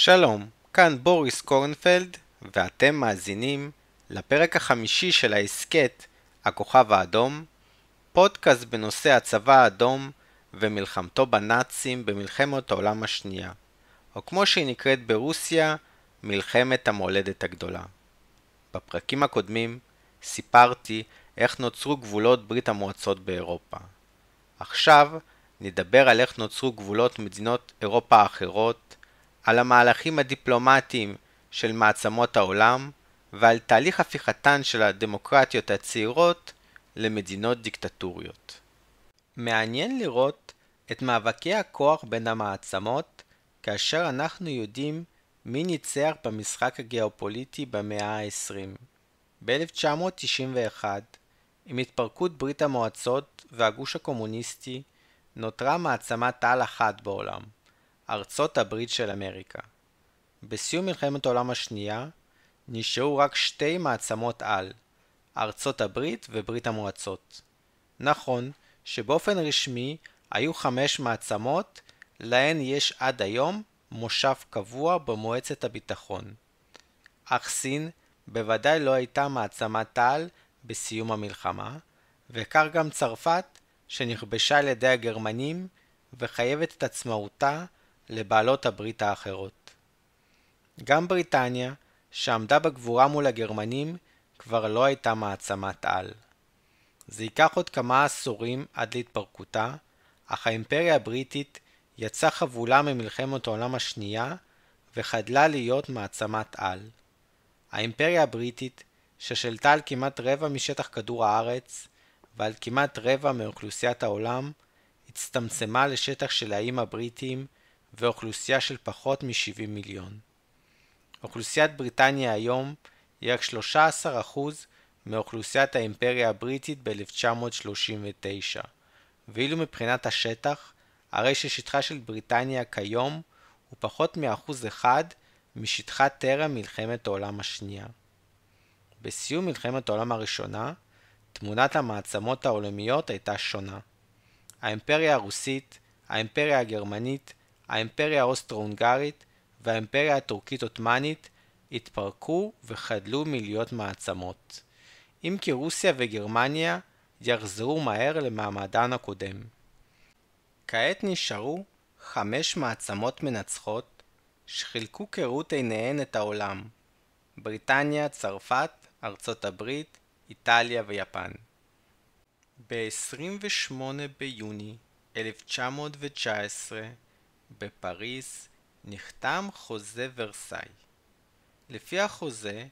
שלום, כאן בוריס קורנפלד, ואתם מאזינים לפרק החמישי של ההסכת הכוכב האדום, פודקאסט בנושא הצבא האדום ומלחמתו בנאצים במלחמת העולם השנייה, או כמו שהיא נקראת ברוסיה, מלחמת המולדת הגדולה. בפרקים הקודמים סיפרתי איך נוצרו גבולות ברית המועצות באירופה. עכשיו נדבר על איך נוצרו גבולות מדינות אירופה האחרות, על המהלכים הדיפלומטיים של מעצמות העולם ועל תהליך הפיכתן של הדמוקרטיות הצעירות למדינות דיקטטוריות. מעניין לראות את מאבקי הכוח בין המעצמות כאשר אנחנו יודעים מי ניצח במשחק הגיאופוליטי במאה ה-20. ב-1991, עם התפרקות ברית המועצות והגוש הקומוניסטי, נותרה מעצמת על אחת בעולם, ארצות הברית של אמריקה. בסיום מלחמת העולם השנייה, נשארו רק שתי מעצמות על, ארצות הברית וברית המועצות. נכון שבאופן רשמי היו חמש מעצמות, להן יש עד היום מושב קבוע במועצת הביטחון. אך סין בוודאי לא הייתה מעצמת על בסיום המלחמה, וכך גם צרפת שנכבשה על ידי הגרמנים וחייבת את עצמאותה לבעלות הברית האחרות. גם בריטניה, שעמדה בגבורה מול הגרמנים, כבר לא הייתה מעצמת על. זה ייקח עוד כמה עשורים עד להתפרקותה, אך האימפריה הבריטית יצאה חבולה ממלחמת העולם השנייה וחדלה להיות מעצמת על. האימפריה הבריטית, ששלטה על כמעט רבע משטח כדור הארץ ועל כמעט רבע מאוכלוסיית העולם, הצטמצמה לשטח של האיים הבריטיים ואוכלוסייה של פחות מ-70 מיליון. אוכלוסיית בריטניה היום היא רק 13% מאוכלוסיית האימפריה הבריטית ב-1939, ואילו מבחינת השטח, הרי ששטחה של בריטניה כיום הוא פחות מאחוז אחד משטחה טרם מלחמת העולם השנייה. בסיום מלחמת העולם הראשונה, תמונת המעצמות העולמיות הייתה שונה. האימפריה הרוסית, האימפריה הגרמנית, האימפריה האוסטרו-הונגרית והאימפריה הטורקית-עות'מאנית התפרקו וחדלו מלהיות מעצמות. אם כי רוסיה וגרמניה יחזרו מהר למעמדן הקודם. כעת נשארו חמש מעצמות מנצחות שחילקו כראות עיניהן את העולם בריטניה, צרפת, ארצות הברית, איטליה ויפן. ב-28 ביוני 1919 בפריז נחתם חוזה ורסאי. לפי החוזה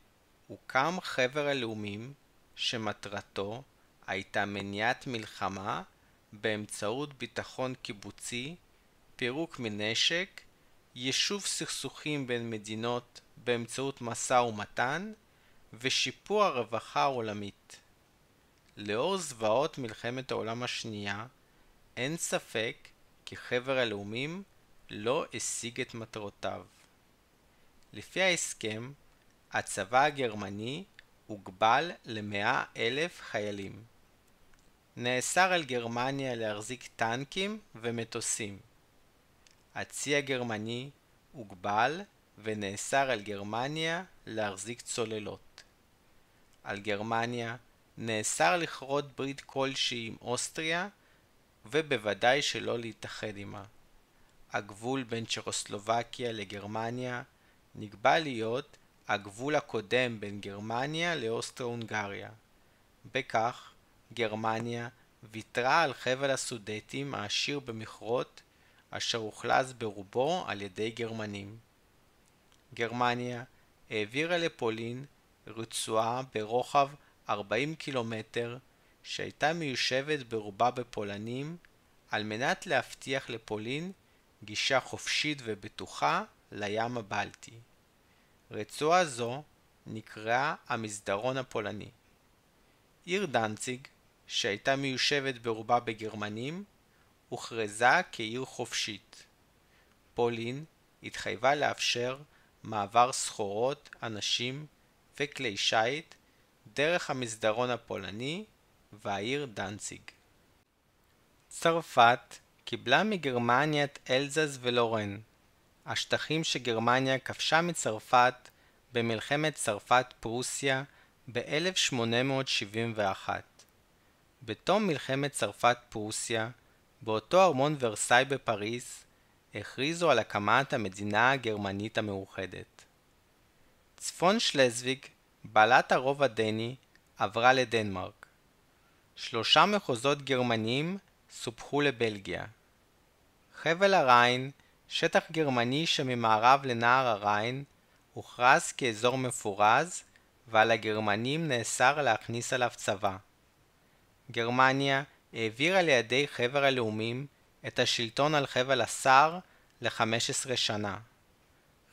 הוקם חבר הלאומים שמטרתו הייתה מניעת מלחמה באמצעות ביטחון קיבוצי, פירוק מנשק, יישוב סכסוכים בין מדינות באמצעות משא ומתן ושיפור הרווחה העולמית. לאור זוועות מלחמת העולם השנייה, אין ספק כי חבר הלאומים לא השיג את מטרותיו. לפי ההסכם, הצבא הגרמני הוגבל למאה אלף חיילים. נאסר על גרמניה להחזיק טנקים ומטוסים. הצי הגרמני הוגבל ונאסר על גרמניה להחזיק צוללות. על גרמניה נאסר לכרות ברית כלשהי עם אוסטריה ובוודאי שלא להתאחד עמה. הגבול בין צ'כוסלובקיה לגרמניה נקבע להיות הגבול הקודם בין גרמניה לאוסטרו-הונגריה. בכך, גרמניה ויתרה על חבל הסודטים העשיר במכרות אשר אוכלס ברובו על ידי גרמנים. גרמניה העבירה לפולין רצועה ברוחב 40 קילומטר שהייתה מיושבת ברובה בפולנים על מנת להבטיח לפולין גישה חופשית ובטוחה לים הבלטי. רצועה זו נקראה המסדרון הפולני. עיר דנציג, שהייתה מיושבת ברובה בגרמנים, הוכרזה כעיר חופשית. פולין התחייבה לאפשר מעבר סחורות, אנשים וכלי שיט דרך המסדרון הפולני והעיר דנציג. צרפת קיבלה מגרמניה את אלזס ולורן, השטחים שגרמניה כבשה מצרפת במלחמת צרפת-פרוסיה ב-1871. בתום מלחמת צרפת-פרוסיה, באותו ארמון ורסאי בפריז, הכריזו על הקמת המדינה הגרמנית המאוחדת. צפון שלזוויג, בעלת הרוב הדני, עברה לדנמרק. שלושה מחוזות גרמניים סופחו לבלגיה. חבל הריין, שטח גרמני שממערב לנהר הריין, הוכרז כאזור מפורז ועל הגרמנים נאסר להכניס עליו צבא. גרמניה העבירה לידי חבר הלאומים את השלטון על חבל הסאר ל-15 שנה.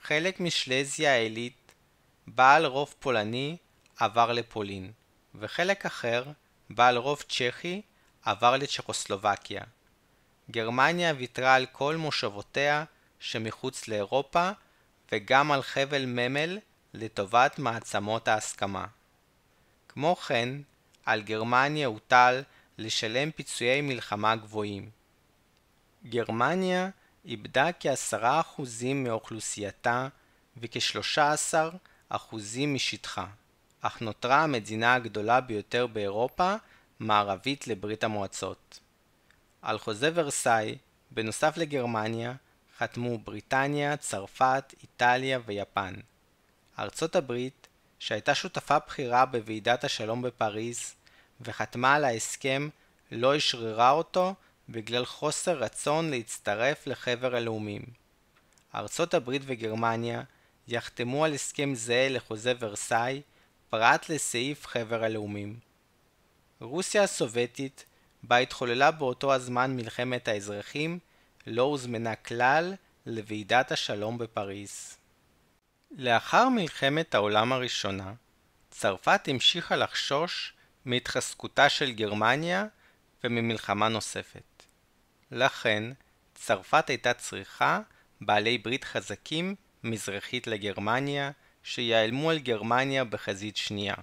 חלק משלזיה העילית, בעל רוב פולני, עבר לפולין, וחלק אחר, בעל רוב צ'כי, עבר לצ'כוסלובקיה. גרמניה ויתרה על כל מושבותיה שמחוץ לאירופה וגם על חבל ממל לטובת מעצמות ההסכמה. כמו כן, על גרמניה הוטל לשלם פיצויי מלחמה גבוהים. גרמניה איבדה כעשרה אחוזים מאוכלוסייתה וכ-13 אחוזים משטחה, אך נותרה המדינה הגדולה ביותר באירופה מערבית לברית המועצות. על חוזה ורסאי, בנוסף לגרמניה, חתמו בריטניה, צרפת, איטליה ויפן. ארצות הברית, שהייתה שותפה בכירה בוועידת השלום בפריז וחתמה על ההסכם, לא אשררה אותו בגלל חוסר רצון להצטרף לחבר הלאומים. ארצות הברית וגרמניה יחתמו על הסכם זהה לחוזה ורסאי פרט לסעיף חבר הלאומים. רוסיה הסובייטית, בה התחוללה באותו הזמן מלחמת האזרחים, לא הוזמנה כלל לוועידת השלום בפריז. לאחר מלחמת העולם הראשונה, צרפת המשיכה לחשוש מהתחזקותה של גרמניה וממלחמה נוספת. לכן, צרפת הייתה צריכה בעלי ברית חזקים מזרחית לגרמניה, שיעלמו על גרמניה בחזית שנייה.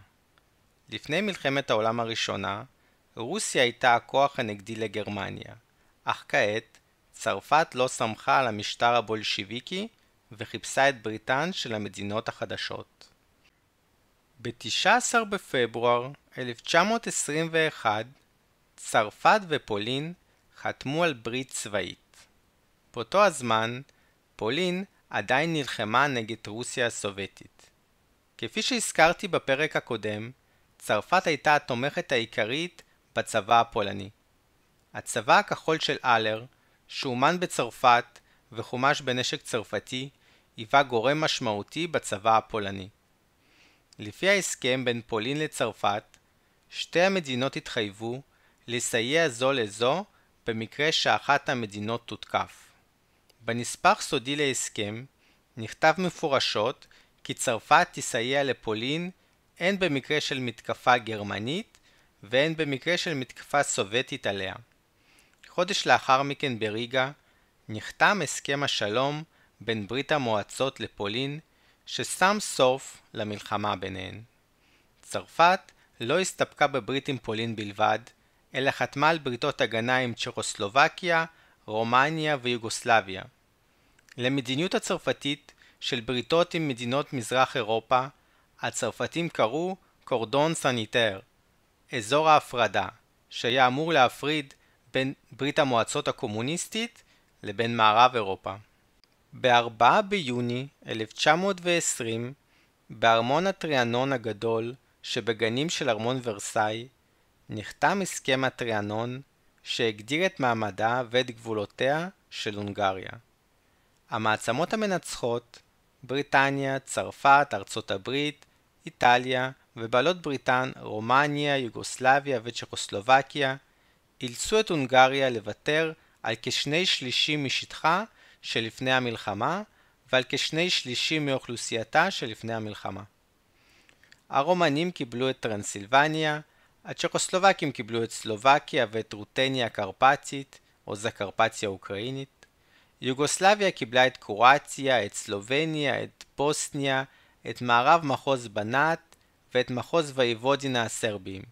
לפני מלחמת העולם הראשונה, רוסיה הייתה הכוח הנגדי לגרמניה, אך כעת צרפת לא סמכה על המשטר הבולשיביקי וחיפשה את בריתן של המדינות החדשות. ב-19 בפברואר 1921 צרפת ופולין חתמו על ברית צבאית. באותו הזמן, פולין עדיין נלחמה נגד רוסיה הסובייטית. כפי שהזכרתי בפרק הקודם, צרפת הייתה התומכת העיקרית בצבא הפולני. הצבא הכחול של אלר, שאומן בצרפת וחומש בנשק צרפתי, היווה גורם משמעותי בצבא הפולני. לפי ההסכם בין פולין לצרפת, שתי המדינות התחייבו לסייע זו לזו במקרה שאחת המדינות תותקף. בנספח סודי להסכם נכתב מפורשות כי צרפת תסייע לפולין הן במקרה של מתקפה גרמנית והן במקרה של מתקפה סובייטית עליה. חודש לאחר מכן בריגה נחתם הסכם השלום בין ברית המועצות לפולין ששם סוף למלחמה ביניהן. צרפת לא הסתפקה בברית עם פולין בלבד, אלא חתמה על בריתות הגנה עם צ'כוסלובקיה, רומניה ויוגוסלביה. למדיניות הצרפתית של בריתות עם מדינות מזרח אירופה, הצרפתים קראו קורדון סניטר, אזור ההפרדה, שהיה אמור להפריד בין ברית המועצות הקומוניסטית לבין מערב אירופה. ב-4 ביוני 1920, בארמון הטריאנון הגדול שבגנים של ארמון ורסאי, נחתם הסכם הטריאנון שהגדיר את מעמדה ואת גבולותיה של הונגריה. המעצמות המנצחות, בריטניה, צרפת, ארצות הברית, איטליה ובעלות בריתן, רומניה, יוגוסלביה וצ'כוסלובקיה, אילצו את הונגריה לוותר על כשני שלישים משטחה שלפני המלחמה ועל כשני שלישים מאוכלוסייתה שלפני המלחמה. הרומנים קיבלו את טרנסילבניה, הצ'כוסלובקים קיבלו את סלובקיה ואת רוטניה הקרפצית, או זקרפציה האוקראינית. יוגוסלביה קיבלה את קרואטיה, את סלובניה, את בוסניה, את מערב מחוז בנאט ואת מחוז ויבודינה הסרביים.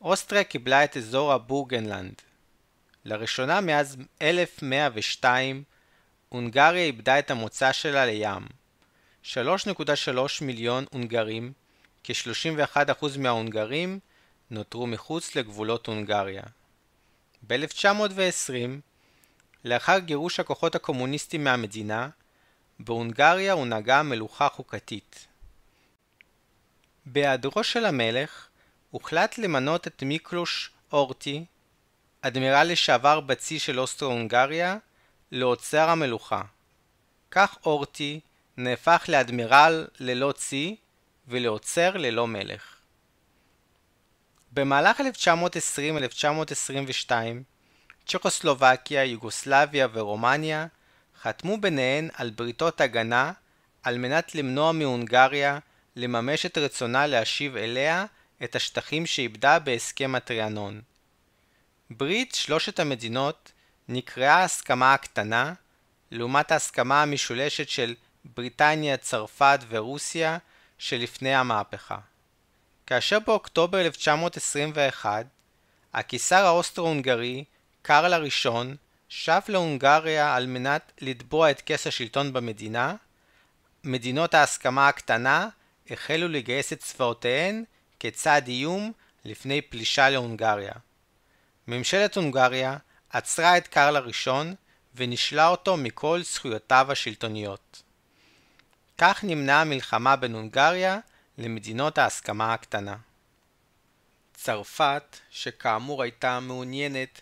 אוסטריה קיבלה את אזור הבורגנלנד. לראשונה מאז 1102 הונגריה איבדה את המוצא שלה לים. 3.3 מיליון הונגרים, כ-31% מההונגרים, נותרו מחוץ לגבולות הונגריה. ב-1920, לאחר גירוש הכוחות הקומוניסטיים מהמדינה, בהונגריה הונהגה מלוכה חוקתית. בהיעדרו של המלך, הוחלט למנות את מיקלוש אורטי, אדמירל לשעבר בצי של אוסטרו-הונגריה, לאוצר המלוכה. כך אורטי נהפך לאדמירל ללא צי ולעוצר ללא מלך. במהלך 1920-1922 צ'כוסלובקיה, יוגוסלביה ורומניה חתמו ביניהן על בריתות הגנה על מנת למנוע מהונגריה לממש את רצונה להשיב אליה את השטחים שאיבדה בהסכם הטריאנון. ברית שלושת המדינות נקראה ההסכמה הקטנה, לעומת ההסכמה המשולשת של בריטניה, צרפת ורוסיה שלפני המהפכה. כאשר באוקטובר 1921 הקיסר האוסטרו-הונגרי, קרל הראשון, שב להונגריה על מנת לתבוע את כס השלטון במדינה, מדינות ההסכמה הקטנה החלו לגייס את צבאותיהן כצעד איום לפני פלישה להונגריה. ממשלת הונגריה עצרה את קרל הראשון ונישלה אותו מכל זכויותיו השלטוניות. כך נמנעה המלחמה בין הונגריה למדינות ההסכמה הקטנה. צרפת, שכאמור הייתה מעוניינת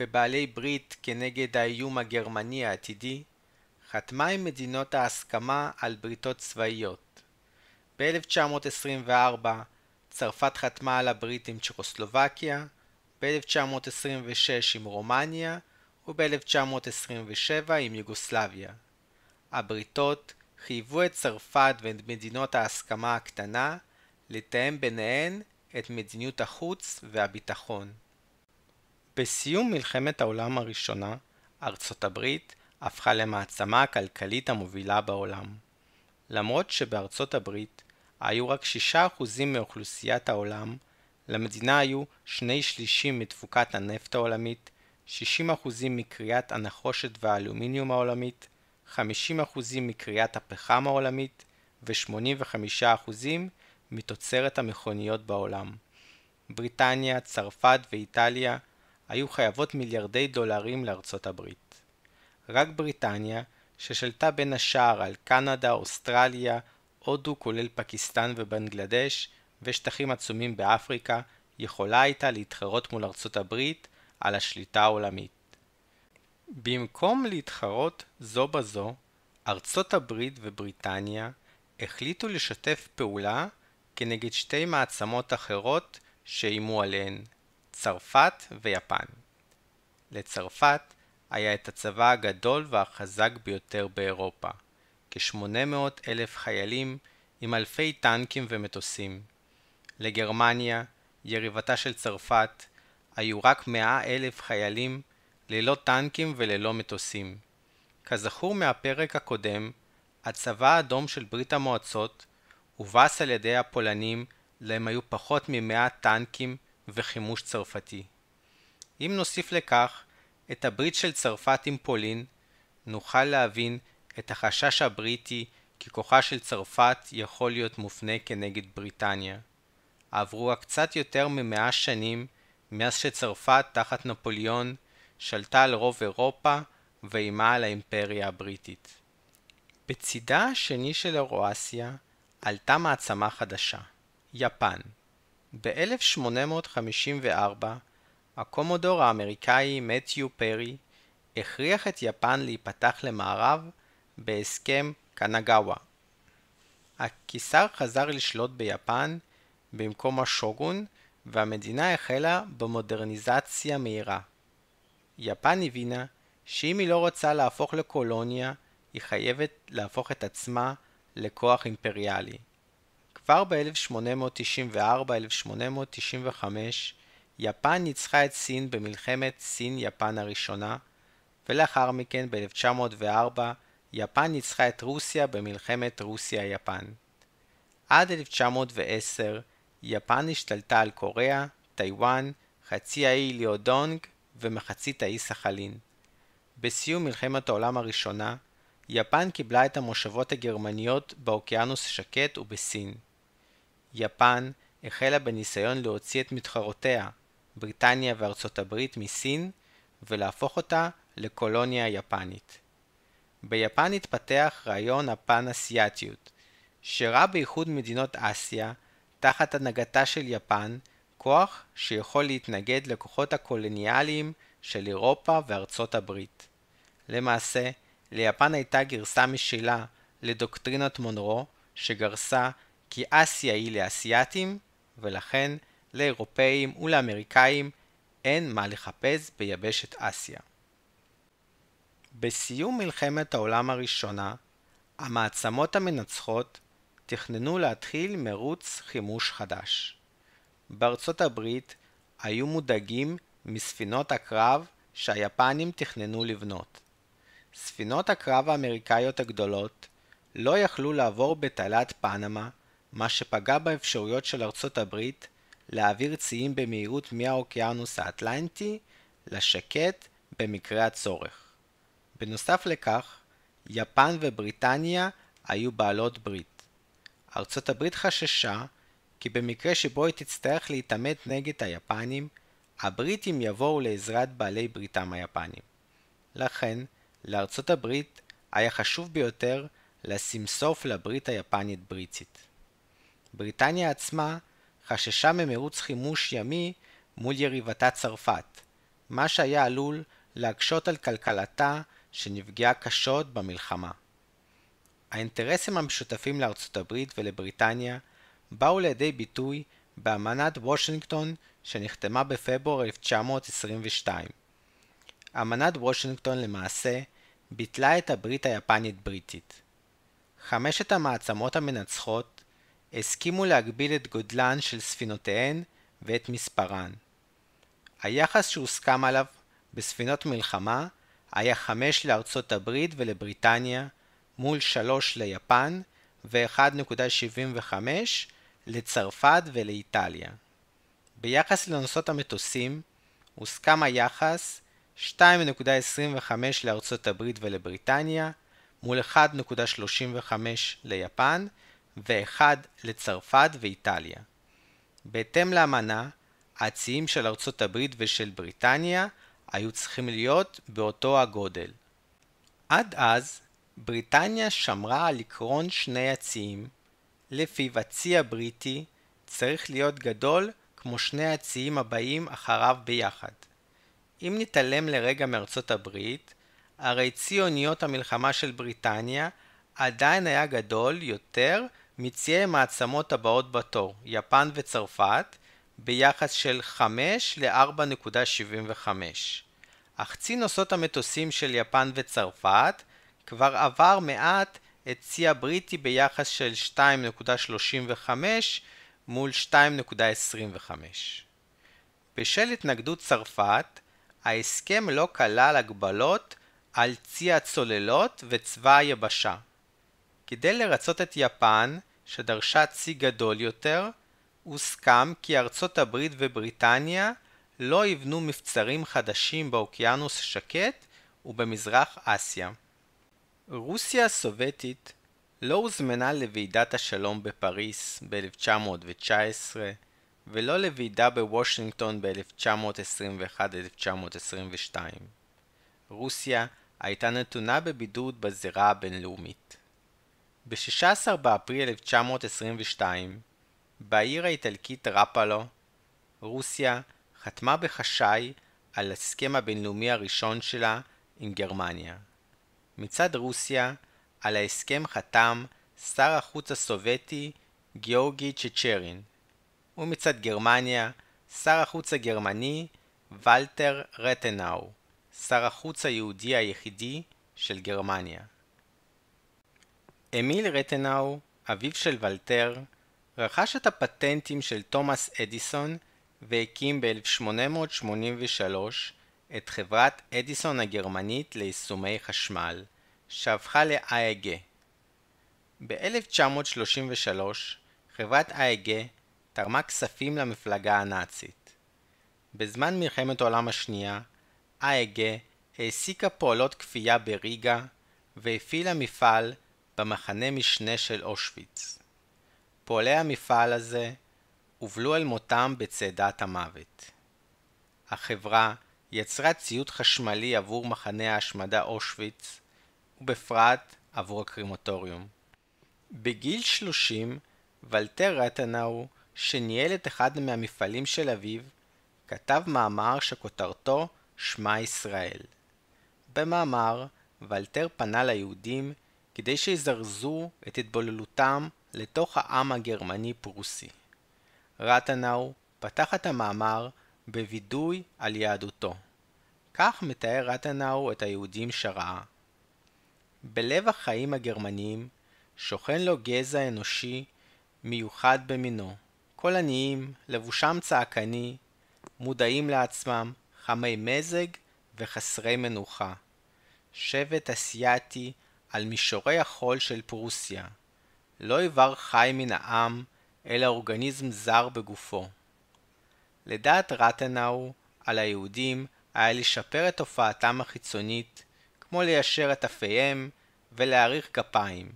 בבעלי ברית כנגד האיום הגרמני העתידי, חתמה עם מדינות ההסכמה על בריתות צבאיות. ב-1924 צרפת חתמה על הברית עם צ'כוסלובקיה, ב-1926 עם רומניה וב-1927 עם יוגוסלביה. הבריתות חייבו את צרפת ואת מדינות ההסכמה הקטנה לתאם ביניהן את מדיניות החוץ והביטחון. בסיום מלחמת העולם הראשונה, ארצות הברית הפכה למעצמה הכלכלית המובילה בעולם. למרות שבארצות הברית היו רק 6% מאוכלוסיית העולם, למדינה היו שני שלישים מתפוקת הנפט העולמית, 60% מקריאת הנחושת והאלומיניום העולמית, 50% מקריאת הפחם העולמית ו-85% מתוצרת המכוניות בעולם. בריטניה, צרפת ואיטליה היו חייבות מיליארדי דולרים לארצות הברית. רק בריטניה, ששלטה בין השאר על קנדה, אוסטרליה, הודו כולל פקיסטן ובנגלדש, ושטחים עצומים באפריקה, יכולה הייתה להתחרות מול ארצות הברית על השליטה העולמית. במקום להתחרות זו בזו, ארצות הברית ובריטניה החליטו לשתף פעולה כנגד שתי מעצמות אחרות שאיימו עליהן, צרפת ויפן. לצרפת היה את הצבא הגדול והחזק ביותר באירופה, כ-800 אלף חיילים עם אלפי טנקים ומטוסים. לגרמניה, יריבתה של צרפת, היו רק 100 אלף חיילים ללא טנקים וללא מטוסים. כזכור מהפרק הקודם, הצבא האדום של ברית המועצות הובס על ידי הפולנים להם היו פחות ממאה טנקים וחימוש צרפתי. אם נוסיף לכך את הברית של צרפת עם פולין, נוכל להבין את החשש הבריטי כי כוחה של צרפת יכול להיות מופנה כנגד בריטניה. עברו רק קצת יותר ממאה שנים מאז שצרפת תחת נפוליאון שלטה על רוב אירופה ואיימה על האימפריה הבריטית. בצידה השני של אירואסיה עלתה מעצמה חדשה, יפן. ב-1854 הקומודור האמריקאי מתיו פרי הכריח את יפן להיפתח למערב בהסכם קנגאווה. הקיסר חזר לשלוט ביפן במקום השוגון והמדינה החלה במודרניזציה מהירה. יפן הבינה שאם היא לא רוצה להפוך לקולוניה, היא חייבת להפוך את עצמה לכוח אימפריאלי. כבר ב-1894-1895 יפן ניצחה את סין במלחמת סין-יפן הראשונה, ולאחר מכן ב-1904 יפן ניצחה את רוסיה במלחמת רוסיה-יפן. עד 1910 יפן השתלטה על קוריאה, טיוואן, חצי האי ליאודונג ומחצית האי סחלין. בסיום מלחמת העולם הראשונה, יפן קיבלה את המושבות הגרמניות באוקיינוס השקט ובסין. יפן החלה בניסיון להוציא את מתחרותיה, בריטניה וארצות הברית, מסין ולהפוך אותה לקולוניה יפנית. ביפן התפתח רעיון הפן-אסיאתיות, שראה באיחוד מדינות אסיה, תחת הנהגתה של יפן, כוח שיכול להתנגד לכוחות הקולוניאליים של אירופה וארצות הברית. למעשה, ליפן הייתה גרסה משלה לדוקטרינת מונרו, שגרסה כי אסיה היא לאסייתים, ולכן לאירופאים ולאמריקאים אין מה לחפש ביבשת אסיה. בסיום מלחמת העולם הראשונה, המעצמות המנצחות תכננו להתחיל מרוץ חימוש חדש. בארצות הברית היו מודאגים מספינות הקרב שהיפנים תכננו לבנות. ספינות הקרב האמריקאיות הגדולות לא יכלו לעבור בתעלת פנמה, מה שפגע באפשרויות של ארצות הברית להעביר ציים במהירות מהאוקיינוס האטלנטי לשקט במקרה הצורך. בנוסף לכך, יפן ובריטניה היו בעלות ברית. ארצות הברית חששה כי במקרה שבו היא תצטרך להתעמת נגד היפנים, הבריטים יבואו לעזרת בעלי בריתם היפנים. לכן, לארצות הברית היה חשוב ביותר לשים סוף לברית היפנית-בריטית. בריטניה עצמה חששה ממרוץ חימוש ימי מול יריבתה צרפת, מה שהיה עלול להקשות על כלכלתה שנפגעה קשות במלחמה. האינטרסים המשותפים לארצות הברית ולבריטניה באו לידי ביטוי באמנת וושינגטון שנחתמה בפברואר 1922. אמנת וושינגטון למעשה ביטלה את הברית היפנית-בריטית. חמשת המעצמות המנצחות הסכימו להגביל את גודלן של ספינותיהן ואת מספרן. היחס שהוסכם עליו בספינות מלחמה היה 5 לארצות הברית ולבריטניה מול 3 ליפן ו-1.75 לצרפת ולאיטליה. ביחס לנושאות המטוסים, הוסכם היחס 2.25 לארצות הברית ולבריטניה מול 1.35 ליפן ו-1 לצרפת ואיטליה. בהתאם לאמנה, הציים של ארצות הברית ושל בריטניה היו צריכים להיות באותו הגודל. עד אז, בריטניה שמרה על עקרון שני הציים, לפיו הצי הבריטי צריך להיות גדול כמו שני הציים הבאים אחריו ביחד. אם נתעלם לרגע מארצות הברית, הרי צי אוניות המלחמה של בריטניה עדיין היה גדול יותר מציי המעצמות הבאות בתור, יפן וצרפת, ביחס של 5 ל-4.75. אך צי נושאות המטוסים של יפן וצרפת כבר עבר מעט את צי הבריטי ביחס של 2.35 מול 2.25. בשל התנגדות צרפת, ההסכם לא כלל הגבלות על צי הצוללות וצבא היבשה. כדי לרצות את יפן, שדרשה צי גדול יותר, הוסכם כי ארצות הברית ובריטניה לא יבנו מבצרים חדשים באוקיינוס השקט ובמזרח אסיה. רוסיה הסובייטית לא הוזמנה לוועידת השלום בפריס ב-1919 ולא לוועידה בוושינגטון ב-1921-1922. רוסיה הייתה נתונה בבידוד בזירה הבינלאומית. ב-16 באפריל 1922, בעיר האיטלקית רפלו, רוסיה חתמה בחשאי על הסכם הבינלאומי הראשון שלה עם גרמניה. מצד רוסיה, על ההסכם חתם שר החוץ הסובייטי גיאורגי צ'צ'רין, ומצד גרמניה, שר החוץ הגרמני ולטר רטנאו, שר החוץ היהודי היחידי של גרמניה. אמיל רטנאו, אביו של ולטר, רכש את הפטנטים של תומאס אדיסון והקים ב-1883 את חברת אדיסון הגרמנית ליישומי חשמל, שהפכה ל-AEG. ב-1933 חברת AEG תרמה כספים למפלגה הנאצית. בזמן מלחמת העולם השנייה, AEG העסיקה פועלות כפייה בריגה, והפעיל המפעל במחנה משנה של אושוויץ. פועלי המפעל הזה הובלו אל מותם בצעדת המוות. החברה יצרה ציוד חשמלי עבור מחנה ההשמדה אושוויץ, ובפרט עבור הקרימטוריום. בגיל 30, ולטר רטנאו, שניהל את אחד מהמפעלים של אביו, כתב מאמר שכותרתו שמע ישראל. במאמר, ולטר פנה ליהודים כדי שיזרזו את התבוללותם לתוך העם הגרמני-פרוסי. רטנאו פתח את המאמר בווידוי על יהדותו. כך מתאר רטנאו את היהודים שראה. בלב החיים הגרמניים שוכן לו גזע אנושי מיוחד במינו. כל עניים, לבושם צעקני, מודעים לעצמם, חמי מזג וחסרי מנוחה. שבט אסייתי על מישורי החול של פרוסיה. לא איבר חי מן העם, אלא אורגניזם זר בגופו. לדעת רטנאו, על היהודים היה לשפר את הופעתם החיצונית, כמו ליישר את אפיהם ולהאריך כפיים.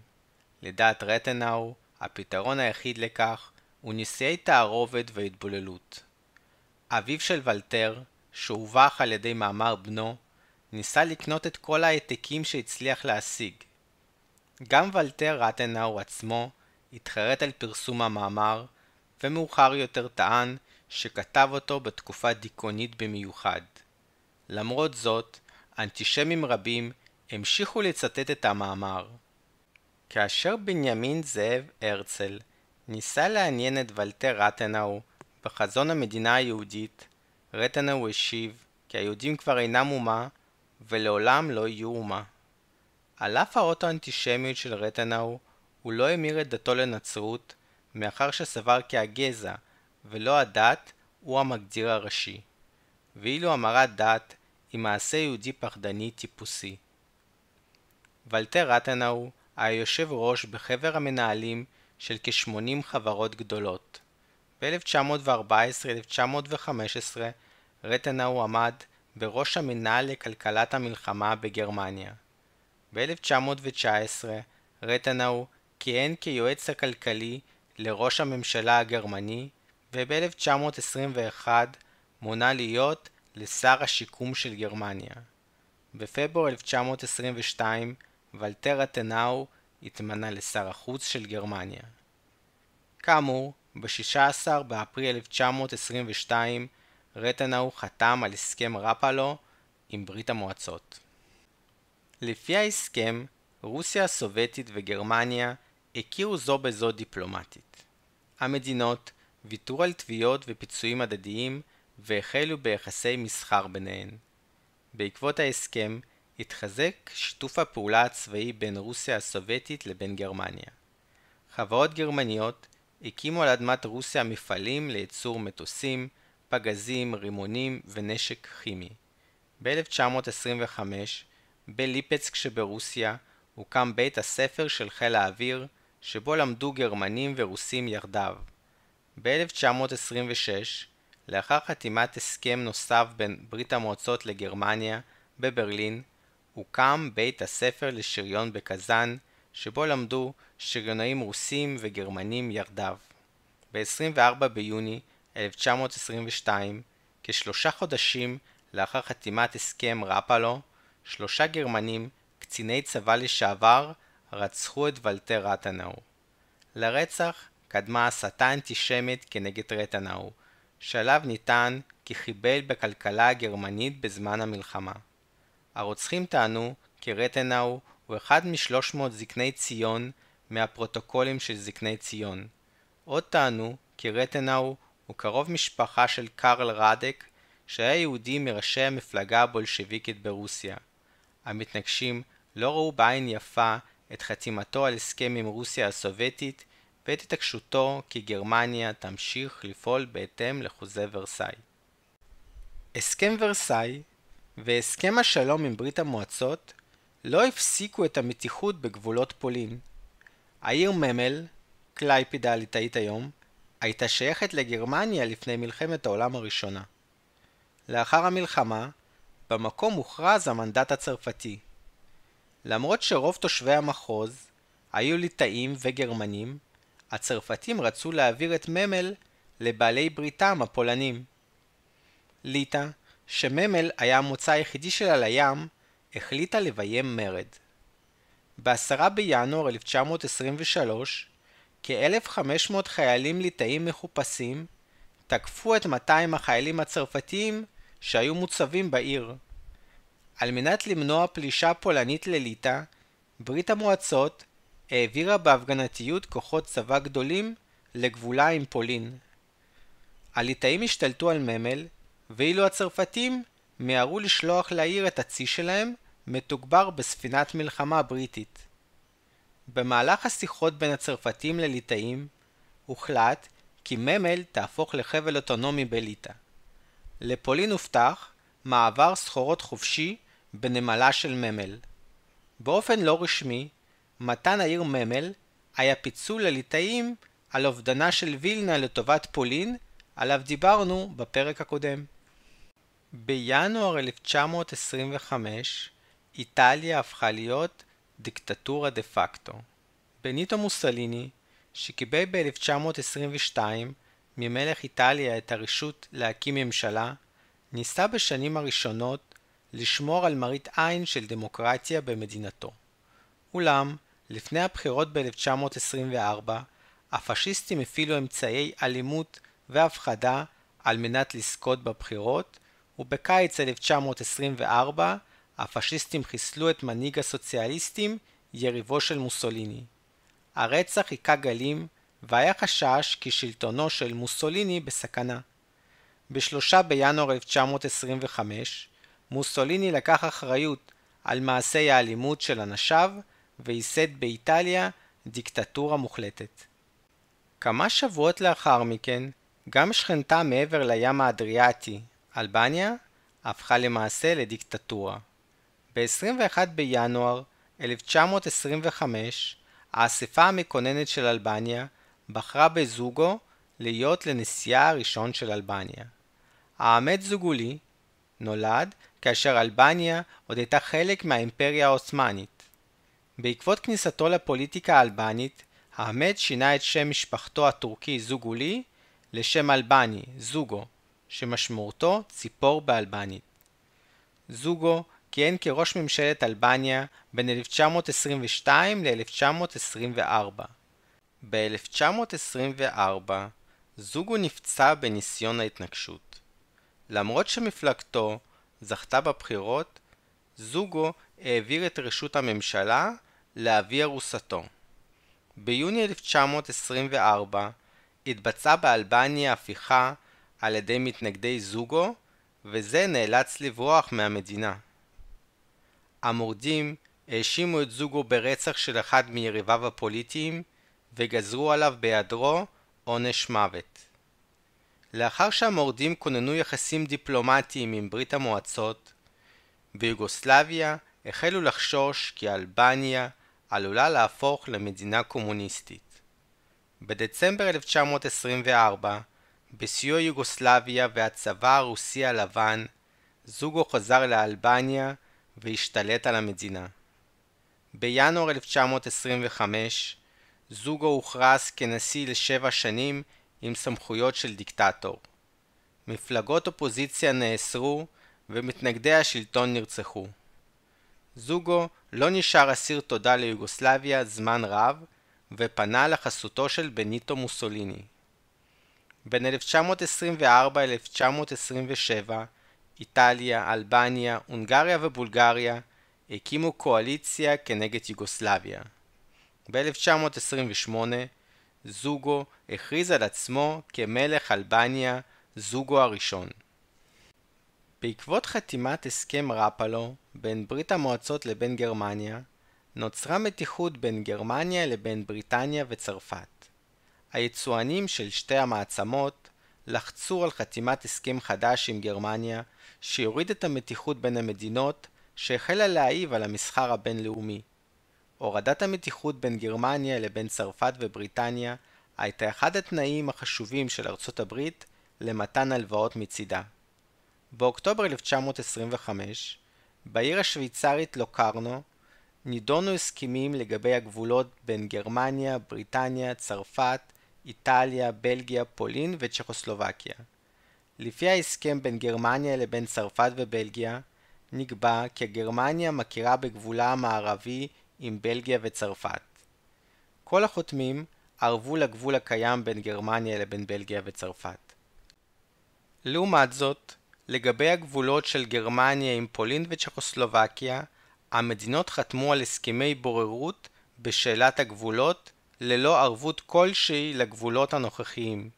לדעת רטנאו, הפתרון היחיד לכך הוא נישואי תערובת והתבוללות. אביו של ולטר, שהובך על ידי מאמר בנו, ניסה לקנות את כל העתקים שהצליח להשיג. גם ולטר רטנאו עצמו התחרט על פרסום המאמר, ומאוחר יותר טען שכתב אותו בתקופה דיכאונית במיוחד. למרות זאת, אנטישמים רבים המשיכו לצטט את המאמר. כאשר בנימין זאב הרצל ניסה לעניין את ולטר רטנאו בחזון המדינה היהודית, רטנאו השיב כי היהודים כבר אינם אומה ולעולם לא יהיו אומה. על אף האוטו-אנטישמיות של רטנאו, הוא לא המיר את דתו לנצרות, מאחר שסבר כי הגזע, ולא הדת, הוא המגדיר הראשי. ואילו המרת דת היא מעשה יהודי פחדני טיפוסי. ולטר רטנאו היה יושב ראש בחבר המנהלים של כ-80 חברות גדולות. ב-1914-1915 רטנאו עמד בראש המנהל לכלכלת המלחמה בגרמניה. ב-1919 רטנאו כיהן כיועץ הכלכלי לראש הממשלה הגרמני, וב-1921 מונה להיות לשר השיקום של גרמניה. בפברואר 1922 ולטר רטנאו התמנה לשר החוץ של גרמניה. כאמור, ב-16 באפריל 1922 רטנאו חתם על הסכם רפלו עם ברית המועצות. לפי ההסכם, רוסיה הסובייטית וגרמניה הכירו זו בזו דיפלומטית. המדינות ויתרו על תביעות ופיצויים הדדיים והחלו ביחסי מסחר ביניהן. בעקבות ההסכם התחזק שיתוף הפעולה הצבאי בין רוסיה הסובייטית לבין גרמניה. חברות גרמניות הקימו על אדמת רוסיה מפעלים לייצור מטוסים, פגזים, רימונים ונשק כימי. ב-1925, בליפצק שברוסיה, הוקם בית הספר של חיל האוויר, שבו למדו גרמנים ורוסים יחדיו. ב-1926, לאחר חתימת הסכם נוסף בין ברית המועצות לגרמניה בברלין, הוקם בית הספר לשריון בקזאן, שבו למדו שריונאים רוסים וגרמנים יחדיו. ב-24 ביוני 1922, כשלושה חודשים לאחר חתימת הסכם רפלו, שלושה גרמנים, קציני צבא לשעבר, רצחו את ולטר רטנאו. לרצח קדמה הסתה אנטישמית כנגד רטנאו, שעליו נטען כי חיבל בכלכלה הגרמנית בזמן המלחמה. הרוצחים טענו כי רטנאו הוא אחד משלוש מאות זקני ציון מהפרוטוקולים של זקני ציון. עוד טענו כי רטנאו הוא קרוב משפחה של קרל רדק, שהיה יהודי מראשי המפלגה הבולשביקית ברוסיה. המתנגשים לא ראו בעין יפה את חתימתו על הסכם עם רוסיה הסובייטית ואת התעקשותו כי גרמניה תמשיך לפעול בהתאם לחוזה ורסאי. הסכם ורסאי והסכם השלום עם ברית המועצות לא הפסיקו את המתיחות בגבולות פולין. העיר ממל, קלייפידה הליטאית היום, הייתה שייכת לגרמניה לפני מלחמת העולם הראשונה. לאחר המלחמה, במקום הוכרז המנדט הצרפתי. למרות שרוב תושבי המחוז היו ליטאים וגרמנים, הצרפתים רצו להעביר את ממל לבעלי בריתם הפולנים. ליטא, שממל היה המוצא היחידי שלה לים, החליטה לביים מרד. ב-10 בינואר 1923, כ-1,500 חיילים ליטאים מחופשים תקפו את 200 החיילים הצרפתיים שהיו מוצבים בעיר. על מנת למנוע פלישה פולנית לליטא, ברית המועצות העבירה בהפגנתיות כוחות צבא גדולים לגבולה עם פולין. הליטאים השתלטו על ממל, ואילו הצרפתים מיהרו לשלוח לעיר את הצי שלהם, מתוגבר בספינת מלחמה בריטית. במהלך השיחות בין הצרפתים לליטאים, הוחלט כי ממל תהפוך לחבל אוטונומי בליטא. לפולין הובטח מעבר סחורות חופשי בנמלה של ממל. באופן לא רשמי, מתן העיר ממל היה פיצול לליטאים על אובדנה של וילנה לטובת פולין, עליו דיברנו בפרק הקודם. בינואר 1925 איטליה הפכה להיות דיקטטורה דה פקטו. בניטו מוסליני, שקיבל ב-1922 ממלך איטליה את הרשות להקים ממשלה, ניסה בשנים הראשונות לשמור על מראית עין של דמוקרטיה במדינתו. אולם, לפני הבחירות ב-1924, הפשיסטים הפעילו אמצעי אלימות והפחדה על מנת לזכות בבחירות, ובקיץ 1924 הפשיסטים חיסלו את מנהיג הסוציאליסטים, יריבו של מוסוליני. הרצח היכה גלים, והיה חשש כי שלטונו של מוסוליני בסכנה. בשלושה בינואר 1925, מוסוליני לקח אחריות על מעשי האלימות של אנשיו, וייסד באיטליה דיקטטורה מוחלטת. כמה שבועות לאחר מכן, גם שכנתה מעבר לים האדריאטי, אלבניה, הפכה למעשה לדיקטטורה. ב-21 בינואר 1925, האספה המקוננת של אלבניה בחרה בזוגו להיות לנשיאה הראשון של אלבניה. האמת זוגולי נולד כאשר אלבניה עוד הייתה חלק מהאימפריה העות'מאנית. בעקבות כניסתו לפוליטיקה האלבנית, האמת שינה את שם משפחתו הטורקי זוגולי לשם אלבני, זוגו, שמשמעותו ציפור באלבנית. זוגו כיהן כראש ממשלת אלבניה בין 1922 ל-1924. ב-1924 זוגו נפצע בניסיון ההתנגשות. למרות שמפלגתו זכתה בבחירות, זוגו העביר את ראשות הממשלה לאבי ארוסתו. ביוני 1924 התבצעה באלבניה הפיכה על ידי מתנגדי זוגו, וזה נאלץ לברוח מהמדינה. המורדים האשימו את זוגו ברצח של אחד מיריביו הפוליטיים וגזרו עליו בהיעדרו עונש מוות. לאחר שהמורדים כוננו יחסים דיפלומטיים עם ברית המועצות, ביוגוסלביה החלו לחשוש כי אלבניה עלולה להפוך למדינה קומוניסטית. בדצמבר 1924, בסיוע יוגוסלביה והצבא הרוסי הלבן, זוגו חזר לאלבניה והשתלט על המדינה. בינואר 1925 זוגו הוכרז כנשיא לשבע שנים עם סמכויות של דיקטטור. מפלגות אופוזיציה נאסרו ומתנגדי השלטון נרצחו. זוגו לא נשאר אסיר תודה ליוגוסלביה זמן רב ופנה לחסותו של בניטו מוסוליני. בין 1924 ל-1927 איטליה, אלבניה, הונגריה ובולגריה הקימו קואליציה כנגד יוגוסלביה. ב-1928 זוגו הכריז על עצמו כמלך אלבניה, זוגו הראשון. בעקבות חתימת הסכם רפלו בין ברית המועצות לבין גרמניה, נוצרה מתיחות בין גרמניה לבין בריטניה וצרפת. היצואנים של שתי המעצמות לחצו על חתימת הסכם חדש עם גרמניה שיוריד את המתיחות בין המדינות שהחלה להעיב על המסחר הבינלאומי. הורדת המתיחות בין גרמניה לבין צרפת ובריטניה הייתה אחד התנאים החשובים של ארצות הברית למתן הלוואות מצידה. באוקטובר 1925, בעיר השוויצרית לוקרנו, נידונו הסכמים לגבי הגבולות בין גרמניה, בריטניה, צרפת, איטליה, בלגיה, פולין וצ'כוסלובקיה. לפי ההסכם בין גרמניה לבין צרפת ובלגיה, נקבע כי גרמניה מכירה בגבולה המערבי עם בלגיה וצרפת. כל החותמים ערבו לגבול הקיים בין גרמניה לבין בלגיה וצרפת. לעומת זאת, לגבי הגבולות של גרמניה עם פולין וצ'כוסלובקיה, המדינות חתמו על הסכמי בוררות בשאלת הגבולות ללא ערבות כלשהי לגבולות הנוכחיים.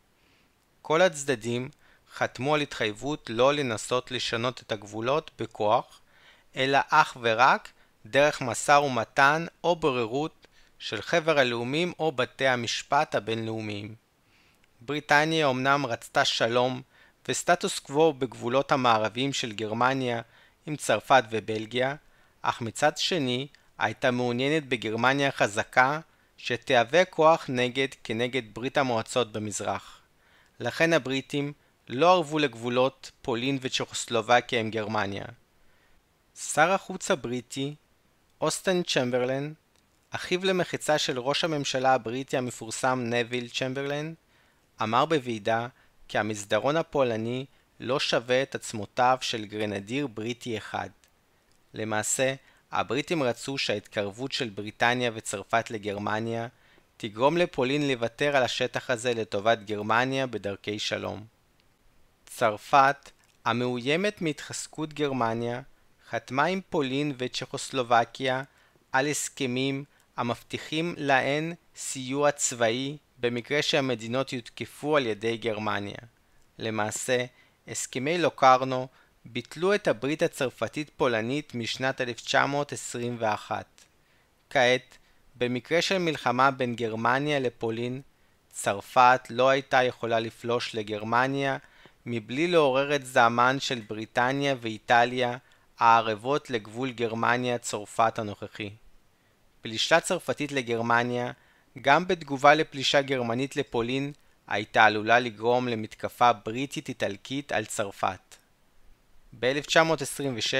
כל הצדדים חתמו על התחייבות לא לנסות לשנות את הגבולות בכוח, אלא אך ורק דרך משא ומתן או בוררות של חבר הלאומים או בתי המשפט הבינלאומיים. בריטניה אמנם רצתה שלום וסטטוס קוו בגבולות המערביים של גרמניה עם צרפת ובלגיה, אך מצד שני הייתה מעוניינת בגרמניה חזקה שתהווה כוח נגד כנגד ברית המועצות במזרח. לכן הבריטים לא ערבו לגבולות פולין וצ'כוסלובקיה עם גרמניה. שר החוץ הבריטי, אוסטן צ'מברלן, אחיו למחצה של ראש הממשלה הבריטי המפורסם נביל צ'מברלן, אמר בוועידה כי המסדרון הפולני לא שווה את עצמותיו של גרנדיר בריטי אחד. למעשה, הבריטים רצו שההתקרבות של בריטניה וצרפת לגרמניה תגרום לפולין לוותר על השטח הזה לטובת גרמניה בדרכי שלום. צרפת, המאוימת מהתחזקות גרמניה, חתמה עם פולין וצ'כוסלובקיה על הסכמים המבטיחים להן סיוע צבאי במקרה שהמדינות יותקפו על ידי גרמניה. למעשה, הסכמי לוקרנו ביטלו את הברית הצרפתית-פולנית משנת 1921. כעת, במקרה של מלחמה בין גרמניה לפולין, צרפת לא הייתה יכולה לפלוש לגרמניה מבלי לעורר את זעמן של בריטניה ואיטליה הערבות לגבול גרמניה-צרפת הנוכחי. פלישה צרפתית לגרמניה, גם בתגובה לפלישה גרמנית לפולין, הייתה עלולה לגרום למתקפה בריטית-איטלקית על צרפת. ב-1926,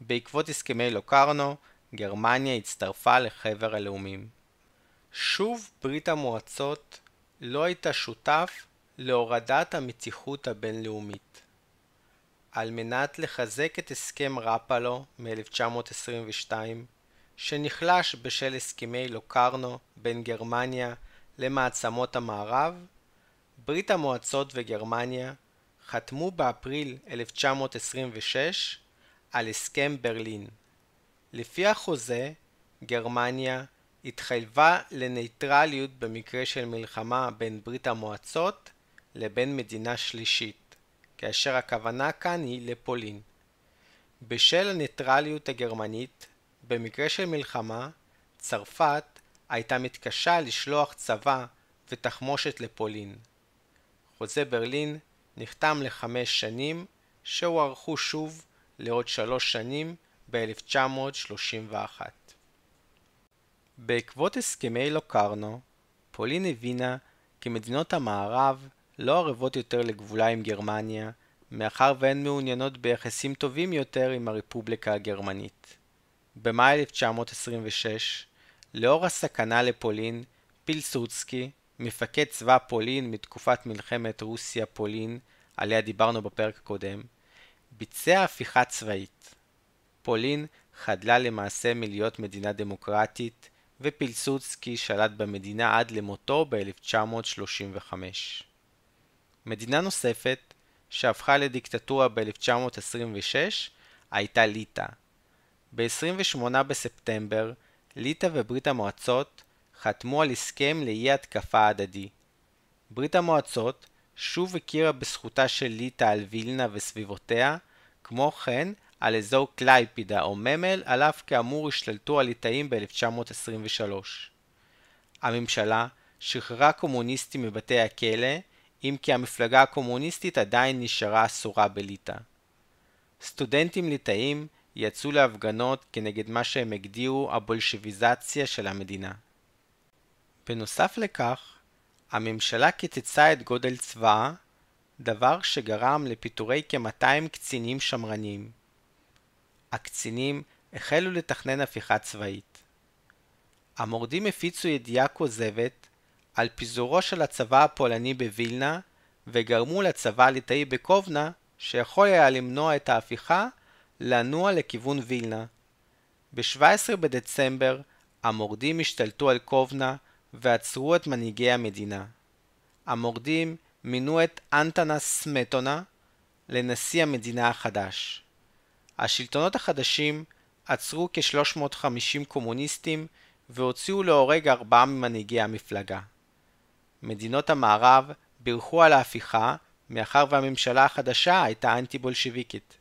בעקבות הסכמי לוקרנו, גרמניה הצטרפה לחבר הלאומים. שוב ברית המועצות לא הייתה שותף להורדת המתיחות הבינלאומית. על מנת לחזק את הסכם רפלו מ-1922, שנחלש בשל הסכמי לוקרנו בין גרמניה למעצמות המערב, ברית המועצות וגרמניה חתמו באפריל 1926 על הסכם ברלין. לפי החוזה, גרמניה התחייבה לנייטרליות במקרה של מלחמה בין ברית המועצות לבין מדינה שלישית, כאשר הכוונה כאן היא לפולין. בשל הניטרליות הגרמנית, במקרה של מלחמה, צרפת הייתה מתקשה לשלוח צבא ותחמושת לפולין. חוזה ברלין נחתם לחמש שנים, שהוארכו שוב לעוד שלוש שנים ב-1931. בעקבות הסכמי לוקרנו, פולין הבינה כי מדינות המערב לא ערבות יותר לגבולה עם גרמניה, מאחר והן מעוניינות ביחסים טובים יותר עם הרפובליקה הגרמנית. במאי 1926, לאור הסכנה לפולין, פילסוצקי, מפקד צבא פולין מתקופת מלחמת רוסיה-פולין, עליה דיברנו בפרק הקודם, ביצע הפיכה צבאית. פולין חדלה למעשה מלהיות מדינה דמוקרטית, ופילסוצקי שלט במדינה עד למותו ב-1935. מדינה נוספת, שהפכה לדיקטטורה ב-1926, הייתה ליטא. ב-28 בספטמבר, ליטא וברית המועצות חתמו על הסכם לאי התקפה הדדי. ברית המועצות שוב הכירה בזכותה של ליטא על וילנה וסביבותיה, כמו כן על אזור קלייפידה או ממל, על אף כאמור השתלטו הליטאים ב-1923. הממשלה שחררה קומוניסטים מבתי הכלא, אם כי המפלגה הקומוניסטית עדיין נשארה אסורה בליטא. סטודנטים ליטאים יצאו להפגנות כנגד מה שהם הגדירו הבולשביזציה של המדינה. בנוסף לכך, הממשלה קיצצה את גודל צבאה, דבר שגרם לפיטורי כ-200 קצינים שמרניים. הקצינים החלו לתכנן הפיכה צבאית. המורדים הפיצו ידיעה כוזבת על פיזורו של הצבא הפולני בווילנה וגרמו לצבא הליטאי בקובנה, שיכול היה למנוע את ההפיכה, לנוע לכיוון וילנה. ב-17 בדצמבר המורדים השתלטו על קובנה ועצרו את מנהיגי המדינה. המורדים מינו את אנטנס סמטונה לנשיא המדינה החדש. השלטונות החדשים עצרו כ-350 קומוניסטים והוציאו להורג ארבעה ממנהיגי המפלגה. מדינות המערב בירכו על ההפיכה מאחר והממשלה החדשה הייתה אנטי בולשיביקית.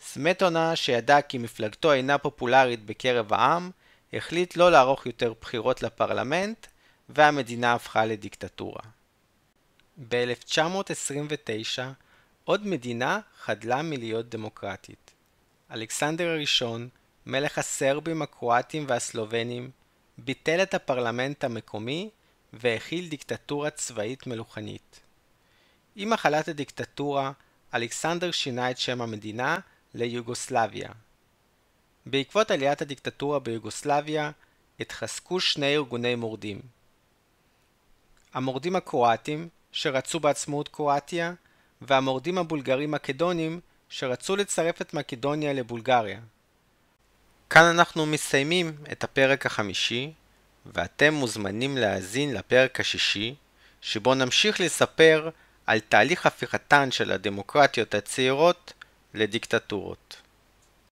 סמטונה, שידע כי מפלגתו אינה פופולרית בקרב העם, החליט לא לערוך יותר בחירות לפרלמנט, והמדינה הפכה לדיקטטורה. ב-1929 עוד מדינה חדלה מלהיות דמוקרטית. אלכסנדר הראשון, מלך הסרבים, הקרואטים והסלובנים, ביטל את הפרלמנט המקומי והכיל דיקטטורה צבאית מלוכנית. עם החלת הדיקטטורה, אלכסנדר שינה את שם המדינה ליוגוסלביה. בעקבות עליית הדיקטטורה ביוגוסלביה, התחזקו שני ארגוני מורדים. המורדים הקרואטים, שרצו בעצמאות קרואטיה, והמורדים הבולגרים-מקדונים, שרצו לצרף את מקדוניה לבולגריה. כאן אנחנו מסיימים את הפרק החמישי, ואתם מוזמנים להאזין לפרק השישי, שבו נמשיך לספר על תהליך הפיכתן של הדמוקרטיות הצעירות לדיקטטורות.